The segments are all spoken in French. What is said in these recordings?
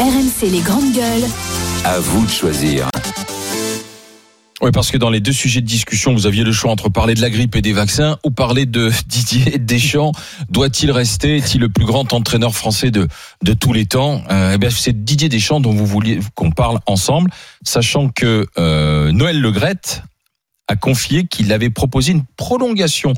RMC les grandes gueules. À vous de choisir. Oui, parce que dans les deux sujets de discussion, vous aviez le choix entre parler de la grippe et des vaccins ou parler de Didier Deschamps. Doit-il rester? Est-il le plus grand entraîneur français de, de tous les temps? Euh, eh bien, C'est Didier Deschamps dont vous vouliez qu'on parle ensemble, sachant que euh, Noël Legrette a confié qu'il avait proposé une prolongation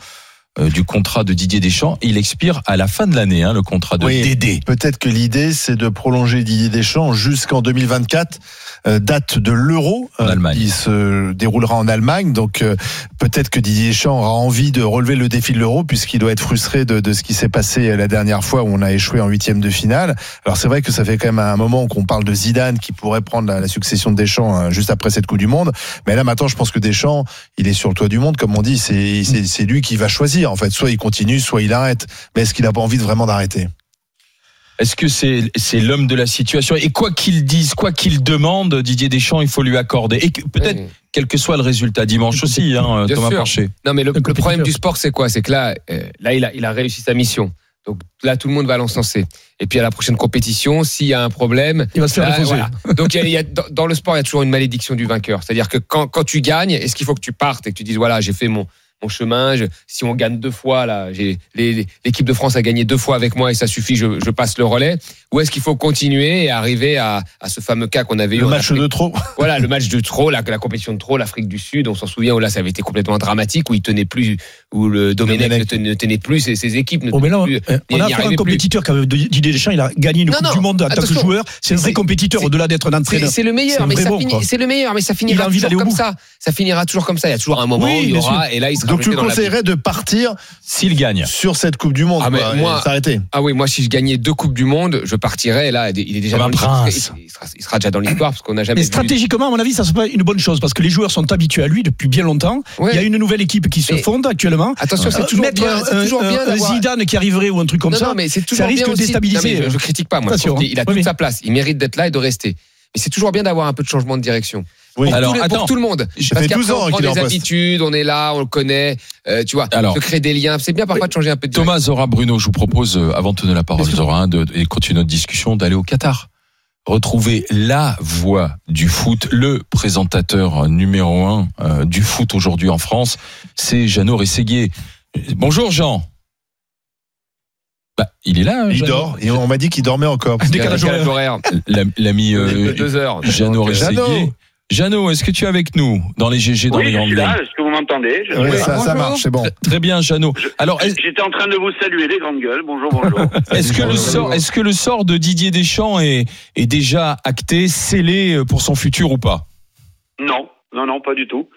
euh, du contrat de Didier Deschamps. Il expire à la fin de l'année, hein, le contrat de Oui. Dédé. Peut-être que l'idée, c'est de prolonger Didier Deschamps jusqu'en 2024, euh, date de l'Euro, En Allemagne. qui se déroulera en Allemagne. Donc euh, peut-être que Didier Deschamps aura envie de relever le défi de l'Euro, puisqu'il doit être frustré de, de ce qui s'est passé la dernière fois où on a échoué en huitième de finale. Alors c'est vrai que ça fait quand même un moment qu'on parle de Zidane qui pourrait prendre la, la succession de Deschamps hein, juste après cette Coupe du Monde. Mais là maintenant, je pense que Deschamps, il est sur le toit du monde, comme on dit. C'est lui qui va choisir. En fait, soit il continue, soit il arrête. Mais est-ce qu'il a pas envie de vraiment d'arrêter? Est-ce que c'est c'est l'homme de la situation? Et quoi qu'il dise, quoi qu'il demande, Didier Deschamps, il faut lui accorder. Et que- peut-être, Oui. quel que soit le résultat dimanche aussi, hein, Thomas. Parcher. Non, mais le, problème du sport, c'est quoi? C'est que là, euh, là il, a, il a réussi sa mission. Donc là, tout le monde va l'encenser. Et puis à la prochaine compétition, s'il y a un problème. Il va se faire là, défoncer. voilà. Donc il y a- il y a- dans, dans le sport, il y a toujours une malédiction du vainqueur. C'est-à-dire que quand, quand tu gagnes, est-ce qu'il faut que tu partes et que tu dises voilà, j'ai fait mon, mon chemin. je- si on gagne deux fois, là, j'ai l'équipe de France a gagné deux fois avec moi et ça suffit, je, je passe le relais. Ou est-ce qu'il faut continuer et arriver à, à ce fameux cas qu'on avait eu Le match Afrique de trop. voilà, le match de trop, la, la compétition de trop, l'Afrique du Sud, on s'en souvient, où là, ça avait été complètement dramatique, où il tenait plus, où le Domenech ne tenait, plus, et ses équipes ne Oh, mais là, tenaient plus. on a affaire un compétiteur qui avait Didier Deschamps, il a gagné une Non, Coupe non, du Monde en tant que joueur. C'est un vrai compétiteur au-delà d'être un entraîneur. c'est le meilleur, mais ça le finira toujours comme ça. Ça finira toujours comme ça. Il y a toujours un moment où il y aura, et là, il sera Donc tu dans conseillerais de partir S'il gagne. sur cette Coupe du Monde Ah, mais quoi, moi- s'arrêter. Ah oui, moi, si je gagnais deux Coupes du Monde, je partirais, là, il est déjà Comme dans un l'histoire. prince. Il, il sera, il sera déjà dans l'histoire, parce qu'on n'a jamais Mais stratégiquement, à mon avis, ça c'est pas une bonne chose parce que les joueurs sont habitués à lui depuis bien longtemps. Ouais. Il y a une nouvelle équipe qui se Mais- fonde actuellement. Attention, c'est Euh, toujours mettre bien, c'est un- toujours bien un d'avoir- Zidane qui arriverait ou un truc comme non, ça. non, mais c'est toujours ça risque bien de déstabiliser. Non, mais je, je critique pas, moi. Qu'il a hein. toute sa place. Il mérite d'être là et de rester. Mais c'est toujours bien d'avoir un peu de changement de direction. Oui. Pour, Alors, tout, le- attends. pour tout le monde. Ça Parce fait 12 qu'après, ans on prend en des habitudes, on est là, on le connaît. euh, tu vois, Alors. de créer des liens. C'est bien parfois de changer un peu de direction. Thomas, Zora, Bruno, je vous propose, euh, avant de donner la parole, Zora, hein, de, et continuer notre discussion, d'aller au Qatar. Retrouver la voix du foot, le présentateur numéro un euh, du foot aujourd'hui en France, c'est Jeannot Rességuier. Bonjour Jean. Bah, il est là. Il Jeannot. dort et on m'a dit qu'il dormait encore. Il décalage horaire. La- L'ami euh, deux heures. Jeannot Donc, euh. Jeannot. Jeannot, est-ce que tu es avec nous dans les GG, dans oui, les je grandes suis là. gueules Est-ce que vous m'entendez Je- Oui. ça, marche, c'est bon. Très bien, Jeannot. Je- Alors, J'étais en train de vous saluer, les grandes gueules. Bonjour, bonjour. Est-ce que, le sort, est-ce que le sort de Didier Deschamps est, est déjà acté, scellé euh, pour son futur ou pas? Non, non, non, pas du tout.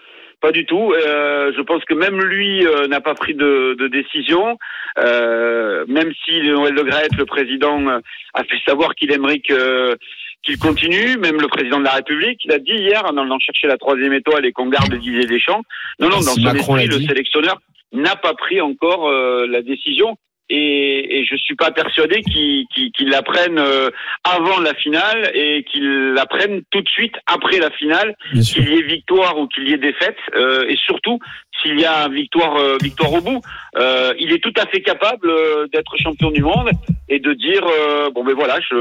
Pas du tout. Euh, je pense que même lui euh, n'a pas pris de, de décision, euh, même si Noël Le Graët, le président, euh, a fait savoir qu'il aimerait que qu'il continue. Même le président de la République, il a dit hier, en allant chercher la troisième étoile et qu'on garde Didier Deschamps. Non, non, dans son Macron esprit, l'a le sélectionneur n'a pas pris encore euh, la décision. Et, et je suis pas persuadé qu'il qu'il- qu'il la prenne euh, avant la finale et qu'il la prenne tout de suite après la finale qu'il y ait victoire ou qu'il y ait défaite, euh, et surtout s'il y a victoire, euh, victoire au bout, euh, il est tout à fait capable euh, d'être champion du monde et de dire euh, bon ben voilà, je,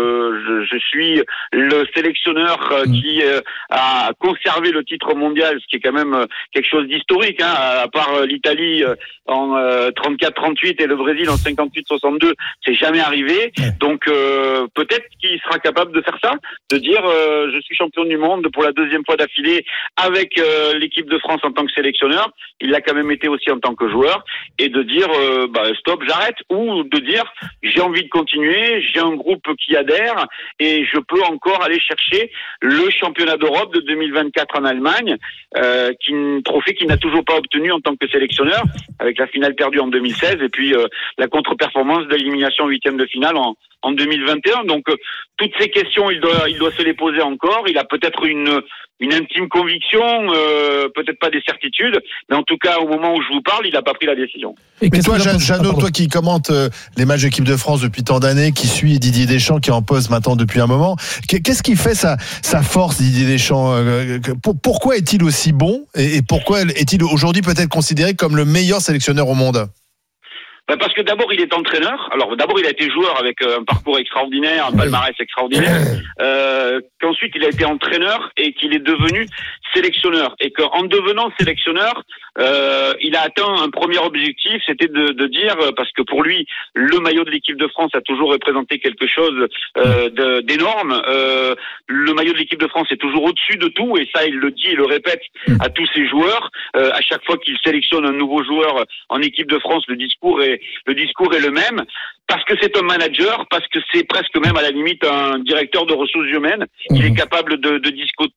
je, je suis le sélectionneur Mm. qui a conservé le titre mondial, ce qui est quand même quelque chose d'historique, hein, à part l'Italie en 34-38 et le Brésil en 58-62, c'est jamais arrivé. Donc euh, peut-être qu'il sera capable de faire ça, de dire euh, je suis champion du monde pour la deuxième fois d'affilée avec l'équipe de France en tant que sélectionneur. Il l'a quand même été aussi en tant que joueur et de dire euh, bah, stop, j'arrête ou de dire j'ai envie de continuer, j'ai un groupe qui adhère et je peux encore aller chercher le championnat d'Europe de 2024 en Allemagne, euh, qui trophée qu'il n'a toujours pas obtenu en tant que sélectionneur avec la finale perdue en 2016 et puis euh, la contre-performance de l'élimination huitième de finale en, en 2021. Donc euh, toutes ces questions, il doit, il doit se les poser encore. Il a peut-être une, une intime conviction, euh, peut-être pas des certitudes, mais en tout cas au moment où je vous parle, il n'a pas pris la décision. Et Mais toi, pensez Jeannot, Ah, toi qui commentes euh, les matchs d'équipe de France depuis tant d'années, qui suit Didier Deschamps, qui est en poste maintenant depuis un moment, qu'est- qu'est-ce qui fait sa, sa force, Didier Deschamps euh, Pourquoi est-il aussi bon et, et pourquoi est-il aujourd'hui peut-être considéré comme le meilleur sélectionneur au monde? Bah, parce que d'abord il est entraîneur. Alors d'abord il a été joueur avec euh, un parcours extraordinaire, un palmarès extraordinaire. Euh, qu'ensuite il a été entraîneur et qu'il est devenu sélectionneur. Et qu'en devenant sélectionneur, euh, il a atteint un premier objectif, c'était de, de dire euh, parce que pour lui le maillot de l'équipe de France a toujours représenté quelque chose euh, de- d'énorme. Euh, le maillot de l'équipe de France est toujours au-dessus de tout et ça il le dit et le répète à tous ses joueurs. Euh, à chaque fois qu'il sélectionne un nouveau joueur en équipe de France, le discours est le discours est le même parce que c'est un manager, parce que c'est presque même à la limite un directeur de ressources humaines. Il est capable de, de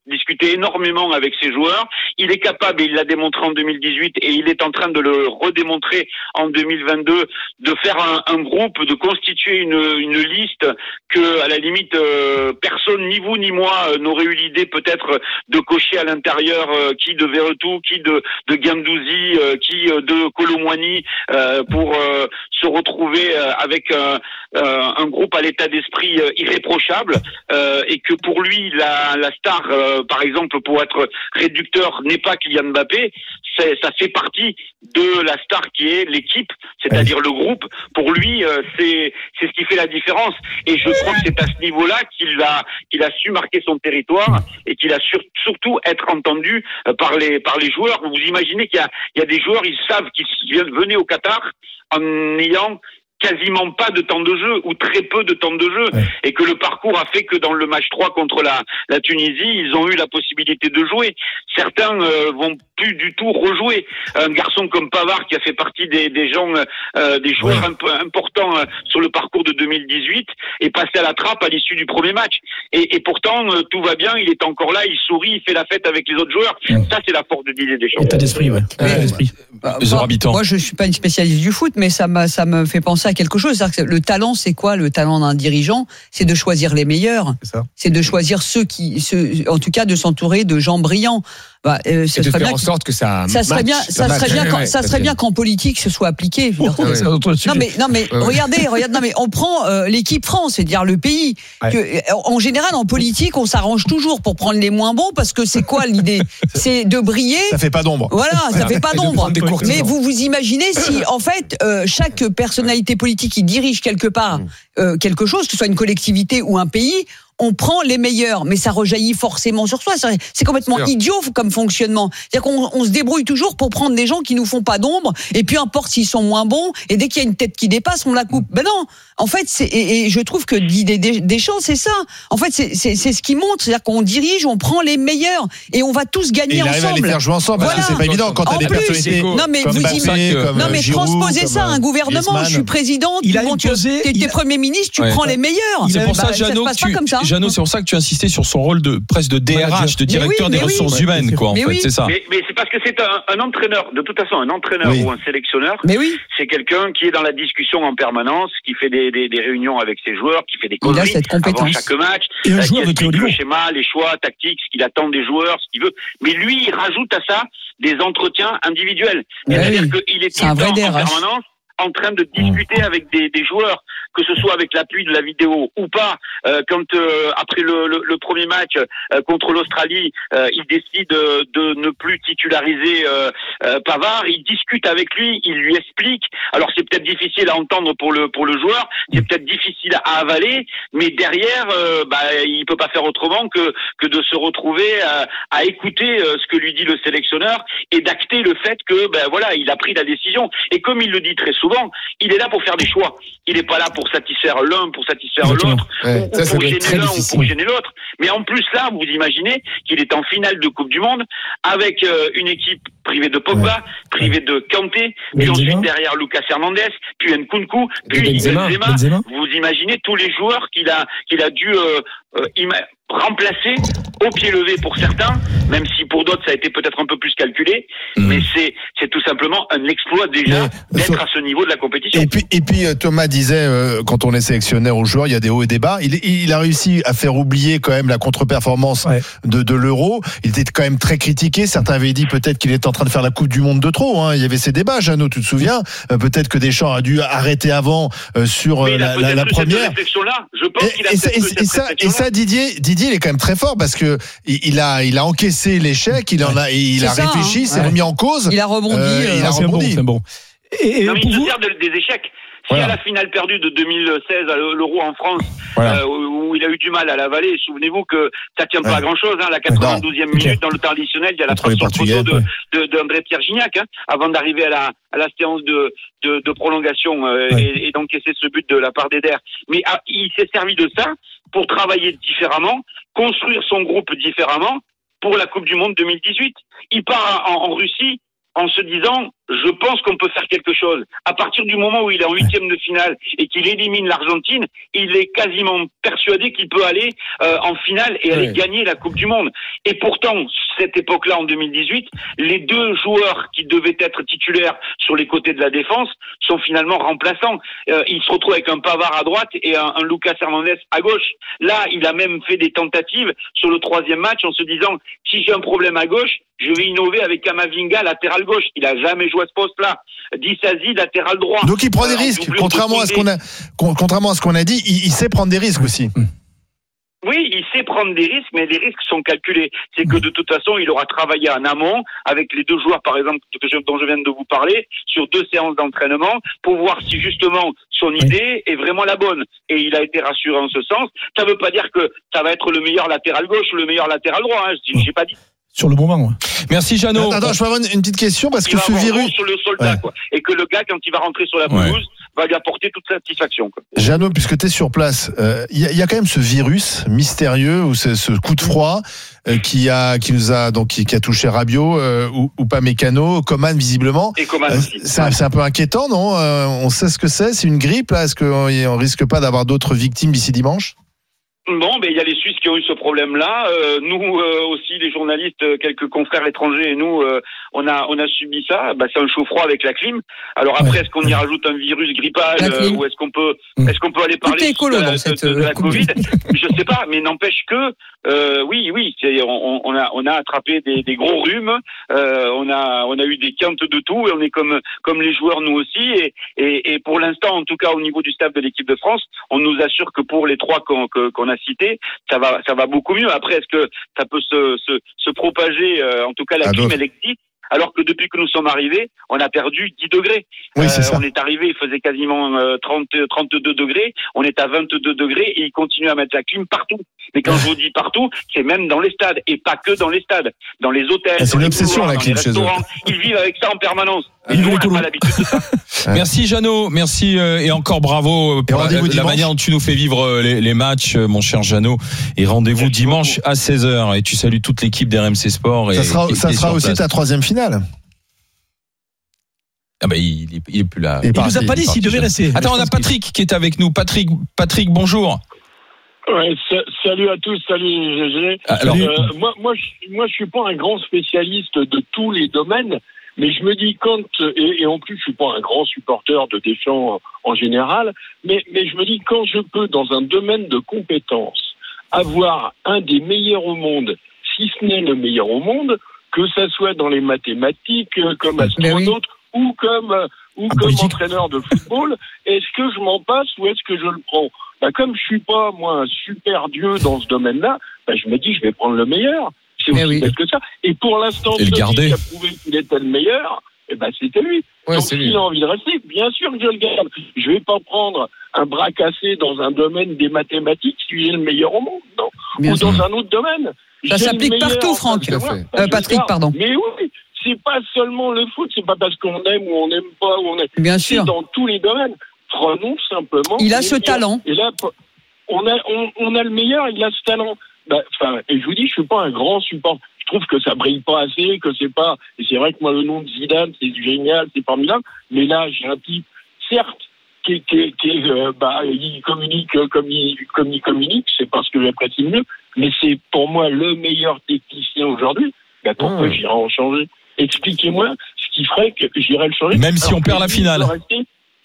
discuter énormément avec ses joueurs. Il est capable, et il l'a démontré en 2018, et il est en train de le redémontrer en 2022, de faire un, un groupe, de constituer une, une liste que, à la limite, euh, personne, ni vous ni moi, euh, n'aurait eu l'idée peut-être de cocher à l'intérieur euh, qui de Verretou, qui de, de Guendouzi, euh, qui euh, de Colomwani, euh, pour euh, se retrouver euh, avec un, euh, un groupe à l'état d'esprit euh, irréprochable euh, et que pour lui la, la star euh, par exemple pour être réducteur n'est pas Kylian Mbappé ça fait partie de la star qui est l'équipe c'est-à-dire le groupe. Pour lui euh, c'est c'est ce qui fait la différence. Et je crois que c'est à ce niveau-là qu'il a qu'il a su marquer son territoire et qu'il a sur- surtout être entendu euh, par les par les joueurs. Vous imaginez qu'il y a il y a des joueurs ils savent qu'ils viennent au Qatar en ayant quasiment pas de temps de jeu ou très peu de temps de jeu et que le parcours a fait que dans le match 3 contre la, la Tunisie, ils ont eu la possibilité de jouer. Certains euh, vont plus du tout rejouer. Un garçon comme Pavard qui a fait partie des, des gens, euh, des joueurs un peu importants euh, sur le parcours de 2018 est passé à la trappe à l'issue du premier match. Et, et pourtant, euh, tout va bien, il est encore là, il sourit, il fait la fête avec les autres joueurs. Ça, c'est la force de Didier Deschamps. État d'esprit, ouais. État d'esprit. Bah, moi, je suis pas une spécialiste du foot, mais ça, ça me fait penser quelque chose. Que le talent, c'est quoi Le talent d'un dirigeant, c'est de choisir les meilleurs. C'est de choisir ceux qui, ceux, en tout cas, de s'entourer de gens brillants. Bah, euh, Et de serait faire bien en sorte que ça. ça serait bien, ça serait bien, quand- ça serait bien qu'en politique ce soit appliqué. Oh, sujet. non mais non mais regardez regarde non mais on prend euh, l'équipe France c'est-à-dire le pays Ouais. que, en général en politique on s'arrange toujours pour prendre les moins bons parce que c'est quoi l'idée? C'est de briller Ça fait pas d'ombre. voilà, ça fait pas d'ombre. Mais vous vous imaginez si, en fait, euh, chaque personnalité politique qui dirige quelque part euh, quelque chose, que ce soit une collectivité ou un pays, on prend les meilleurs, mais ça rejaillit forcément sur soi. C'est- complètement idiot comme fonctionnement. C'est-à-dire qu'on on se débrouille toujours pour prendre des gens qui nous font pas d'ombre, et puis importe s'ils sont moins bons, et dès qu'il y a une tête qui dépasse, on la coupe. Ben non, en fait, c'est et, et je trouve que Didier Des- Deschamps, c'est ça. En fait, c'est c'est- c'est ce qui montre, c'est-à-dire qu'on dirige, on prend les meilleurs, et on va tous Et gagner il arrive à les ensemble. faire jouer ensemble parce que Voilà. c'est pas évident quand t'as des plus, personnalités c'est- Non mais comme vous comme Non mais Giroud, transposez comme, ça à un gouvernement. Je suis président. Tu- T'es a- premier ministre, tu Ouais. prends les meilleurs. C'est pour Bah, ça, Jeannot, Jeannot, c'est pour ça que tu insistais sur son rôle de presque de DRH, de directeur oui, des oui. ressources humaines, quoi, en Mais fait, oui. c'est ça. Mais, mais c'est parce que c'est un, un entraîneur, de toute façon, un entraîneur Oui. ou un sélectionneur, Mais oui, c'est quelqu'un qui est dans la discussion en permanence, qui fait des, des, des réunions avec ses joueurs, qui fait des conneries cette avant compétence. chaque match, Et un joueur qui de très haut explique niveau. le schéma, les choix tactiques, ce qu'il attend des joueurs, ce qu'il veut. Mais lui, il rajoute à ça des entretiens individuels. C'est-à-dire oui. qu'il est C'est tout le temps en DRH. permanence en train de discuter avec des, des joueurs, que ce soit avec l'appui de la vidéo ou pas. Euh, quand euh, après le, le, le premier match euh, contre l'Australie, euh, il décide euh, de ne plus titulariser euh, euh, Pavard, il discute avec lui, il lui explique. Alors c'est peut-être difficile à entendre pour le pour le joueur, c'est peut-être difficile à avaler, mais derrière, euh, bah, il peut pas faire autrement que que de se retrouver à, à écouter euh, ce que lui dit le sélectionneur et d'acter le fait que ben voilà, il a pris la décision. Et comme il le dit très souvent, il est là pour faire des choix. Il n'est pas là pour satisfaire l'un, pour satisfaire l'autre, Ouais, ou, pour gêner l'un ou pour gêner l'autre. Mais en plus là, vous imaginez qu'il est en finale de Coupe du Monde avec euh, une équipe privée de Pogba, privée de Kanté, puis ensuite derrière Lucas Hernandez, puis Nkunku, puis. Benzema. Vous imaginez tous les joueurs qu'il a qu'il a dû euh, euh, remplacer au pied levé pour certains, même si pour d'autres ça a été peut-être un peu plus calculé, Mhm. mais c'est c'est tout simplement un exploit déjà Mais, d'être sur- à ce niveau de la compétition. Et puis, et puis euh, Thomas disait, euh, quand on est sélectionneur ou joueur, il y a des hauts et des bas. Il, il a réussi à faire oublier quand même la contre-performance Ouais. de, de l'euro. Il était quand même très critiqué. Certains avaient dit peut-être qu'il était en train de faire la Coupe du Monde de trop. Hein. Il y avait ces débats, Jeannot, tu te souviens? Euh, Peut-être que Deschamps a dû arrêter avant euh, sur euh, la, la- la eu cette première. réflexion-là. Je pense Et, et ça, et- ça, ça, Didier, Il est quand même très fort parce que il a, il a encaissé l'échec, il en a, il C'est a ça, réfléchi, hein. s'est Ouais. remis en cause. il a rebondi. Euh, euh, il a bon, rebondi. c'est un bon. Et, et Non, mais il se vous, sert de- des échecs. Si Voilà. à la finale perdue de 2016 à l'Euro en France, Voilà. euh, où il a eu du mal à l'avaler, souvenez-vous que ça tient pas Ouais. à grand chose. Hein, la 92e Ok. minute dans le temps additionnel, il y a la sur le poteau de, de, d'André Pierre Gignac, hein, avant d'arriver à la, à la séance de, de, de prolongation euh, Ouais. et, et d'encaisser ce but de la part d'Eder. Mais ah, il s'est servi de ça pour travailler différemment, construire son groupe différemment pour la Coupe du Monde 2018. Il part en, en Russie en se disant je pense qu'on peut faire quelque chose. À partir du moment où il est en huitième de finale et qu'il élimine l'Argentine, il est quasiment persuadé qu'il peut aller euh, en finale et aller Ouais. gagner la Coupe du Monde. Et pourtant, cette époque-là, en 2018, les deux joueurs qui devaient être titulaires sur les côtés de la défense sont finalement remplaçants. Euh, il se retrouve avec un Pavard à droite et un, un Lucas Hernandez à gauche. Là, il a même fait des tentatives sur le troisième match en se disant si j'ai un problème à gauche, je vais innover avec Kamavinga latéral gauche. Il a jamais joué à ce poste-là. Dissazi latéral droit. Donc il prend des risques, contrairement à ce qu'on a, con- contrairement à ce qu'on a dit, il, il sait prendre des risques aussi. Oui, il sait prendre des risques, mais les risques sont calculés. C'est que de toute façon, il aura travaillé en amont avec les deux joueurs, par exemple, que je- dont je viens de vous parler, sur deux séances d'entraînement, pour voir si justement son idée est vraiment la bonne. Et il a été rassuré en ce sens. Ça ne veut pas dire que ça va être le meilleur latéral gauche ou le meilleur latéral droit. Hein. Je n'ai pas dit. Sur le moment, ouais. Merci Jeannot. Attends, je peux avoir une, une petite question parce Il que va ce avoir virus, sur le soldat, Ouais. quoi. Et que le gars, quand il va rentrer sur la Ouais. pelouse, va lui apporter toute satisfaction. Quoi. Jeannot, puisque tu es sur place, euh, il y, a- il y a quand même ce virus mystérieux ou ce, ce coup de froid euh, qui a qui nous a donc qui, qui a touché Rabiot euh, ou, ou pas Mécano, Coman visiblement. Et Coman Euh, aussi. C'est un, c'est un peu inquiétant, non Euh, On sait ce que c'est. C'est une grippe là. Est-ce qu'on on risque pas d'avoir d'autres victimes d'ici dimanche? Bon, ben il y a les Suisses qui ont eu ce problème-là. Euh, nous euh, aussi, les journalistes, euh, quelques confrères étrangers et nous, euh, on a on a subi ça. Bah, c'est un chaud froid avec la clim. Alors après, Ouais. est-ce qu'on y rajoute un virus grippal euh, ou est-ce qu'on peut Mm. est-ce qu'on peut aller parler est écolo de, de- cette, de- de la Covid? Je sais pas, mais n'empêche que euh, oui, oui, c'est, on, on a on a attrapé des, des gros rhumes. Euh, on a on a eu des quintes de tout et on est comme comme les joueurs nous aussi. Et, et, et pour l'instant, en tout cas au niveau du staff de l'équipe de France, on nous assure que pour les trois qu'on qu'on a cités, ça va ça va beaucoup mieux. Après, est-ce que ça peut se se, se propager euh, En tout cas, la clim elle existe. Alors que depuis que nous sommes arrivés, on a perdu 10 degrés. Oui, Euh, ça. On est arrivé, il faisait quasiment euh, 30, 32 degrés. On est à 22 degrés et ils continuent à mettre la clim partout. Mais quand je vous dis partout, c'est même dans les stades et pas que dans les stades, dans les hôtels, Ah, c'est dans une les obsession, la clim chez eux. restaurants. Ils vivent avec ça en permanence. Et Ils tout pas le- l'habitude de ça. Merci Jeannot, merci euh, et encore bravo euh, pour la, rendez-vous la manière dont tu nous fais vivre euh, les, les matchs, euh, mon cher Jeannot. Et rendez-vous dimanche à 16h. Et tu salues toute l'équipe d'RMC Sport. Et, Ça sera, ça aussi place. ta troisième finale. Ah bah, il, est- il est plus là. Il est Il nous a pas il dit s'il devait rester. Attends, on a Patrick qui est avec nous. Patrick, Patrick, bonjour. Ouais, sa- salut à tous, salut GG. Alors, Euh, moi, moi, je, moi, je suis pas un grand spécialiste de tous les domaines, mais je me dis quand et, et en plus, je suis pas un grand supporter de Deschamps en général, mais, mais je me dis quand je peux dans un domaine de compétences avoir un des meilleurs au monde, si ce n'est le meilleur au monde, que ça soit dans les mathématiques, euh, comme oui. astronaute ou comme euh, ou En comme politique. entraîneur de football, est-ce que je m'en passe ou est-ce que je le prends? Bah, comme je suis pas moi un super dieu dans ce domaine-là, bah, je me dis je vais prendre le meilleur. C'est Eh aussi oui. bête que ça. Et pour l'instant, celui qui a prouvé qu'il était le meilleur, eh ben c'était lui. Ouais, Donc s'il a envie de rester, bien sûr que je le garde. Je vais pas prendre un bras cassé dans un domaine des mathématiques si j'ai le meilleur au monde, non. Bien Ou sûr. dans un autre domaine. Ça s'applique partout, Franck. moi, Euh, Patrick, pardon. Mais oui, c'est pas seulement le foot, c'est pas parce qu'on aime ou on n'aime pas ou on aime. Bien sûr. dans tous les domaines. Prenons simplement. Il a ce talent. Et là, on a, on, on a le meilleur, il a ce talent. Bah, et je vous dis, je suis pas un grand support. Je trouve que ça brille pas assez, que c'est pas. Et c'est vrai que moi, le nom de Zidane, c'est génial, c'est formidable. Mais là, j'ai un type, certes, qui, euh, bah, il communique comme il, comme il communique, c'est parce que j'apprécie le mieux. Mais c'est pour moi le meilleur technicien aujourd'hui. Bah, pourquoi Mmh. j'irais en changer Expliquez-moi ce qui ferait que j'irais le changer. Même si Alors on perd la finale.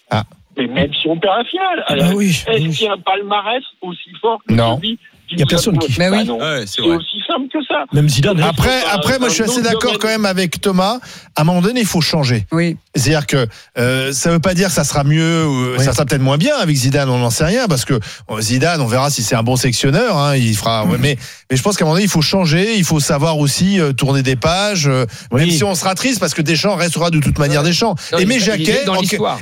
Ah. Mais même si on perd la finale. Ah Alors, bah oui. est-ce qu'il y a un palmarès aussi fort que Non. celui Il y a personne qui- Mais oui. Ouais, c'est vrai. aussi simple que ça. Même Zidane. hein. Après, après, moi, je suis assez d'accord quand même avec Thomas. À un moment donné, il faut changer. Oui. C'est-à-dire que euh, ça veut pas dire que ça sera mieux, ou Oui. ça sera peut-être moins bien avec Zidane. On n'en sait rien parce que Zidane, on verra si c'est un bon sectionneur. Hein, il fera. ouais, mais, mais je pense qu'à un moment donné, il faut changer. Il faut savoir aussi euh, tourner des pages. euh, Même si on sera triste parce que Deschamps restera de toute manière Deschamps. Non, Aimé Jacquet.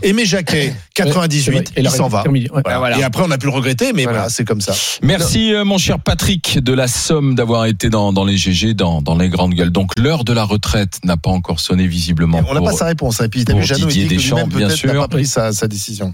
Aimé Jacquet, 98, Et il s'en va. Voilà. Voilà. Et après, on n'a plus le regretté, mais Voilà. c'est comme ça. Merci mon cher Patrick de la Somme d'avoir été dans, dans les GG, dans, dans les grandes gueules. Donc l'heure de la retraite n'a pas encore sonné visiblement. On n'a pas sa réponse. hein. Et puis, vu, il Didier dit que bien peut-être, n'a sûr. pas pris sa, sa décision.